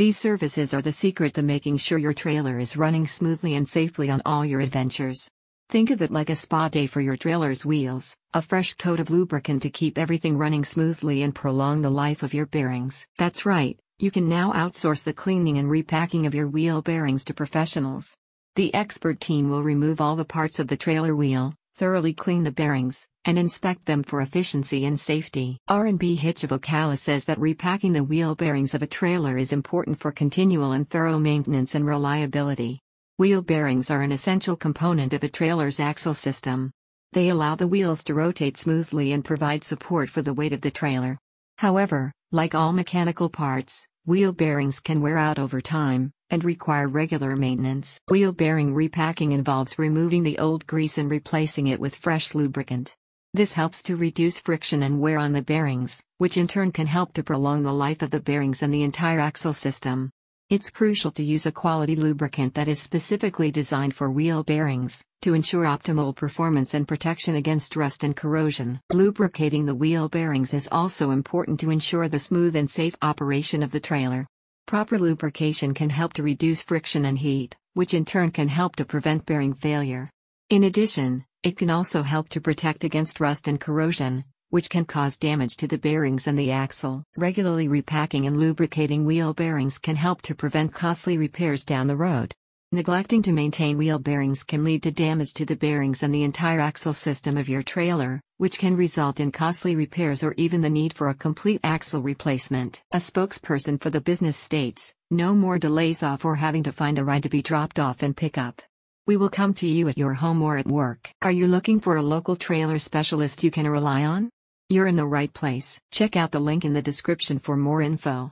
These services are the secret to making sure your trailer is running smoothly and safely on all your adventures. Think of it like a spa day for your trailer's wheels, a fresh coat of lubricant to keep everything running smoothly and prolong the life of your bearings. That's right, you can now outsource the cleaning and repacking of your wheel bearings to professionals. The expert team will remove all the parts of the trailer wheel, thoroughly clean the bearings, and inspect them for efficiency and safety. R&B Hitch of Ocala says that repacking the wheel bearings of a trailer is important for continual and thorough maintenance and reliability. Wheel bearings are an essential component of a trailer's axle system. They allow the wheels to rotate smoothly and provide support for the weight of the trailer. However, like all mechanical parts, wheel bearings can wear out over time and require regular maintenance. Wheel bearing repacking involves removing the old grease and replacing it with fresh lubricant. This helps to reduce friction and wear on the bearings, which in turn can help to prolong the life of the bearings and the entire axle system. It's crucial to use a quality lubricant that is specifically designed for wheel bearings, to ensure optimal performance and protection against rust and corrosion. Lubricating the wheel bearings is also important to ensure the smooth and safe operation of the trailer. Proper lubrication can help to reduce friction and heat, which in turn can help to prevent bearing failure. In addition, it can also help to protect against rust and corrosion, which can cause damage to the bearings and the axle. Regularly repacking and lubricating wheel bearings can help to prevent costly repairs down the road. Neglecting to maintain wheel bearings can lead to damage to the bearings and the entire axle system of your trailer, which can result in costly repairs or even the need for a complete axle replacement. A spokesperson for the business states, no more delays off or having to find a ride to be dropped off and pick up. We will come to you at your home or at work. Are you looking for a local trailer specialist you can rely on? You're in the right place. Check out the link in the description for more info.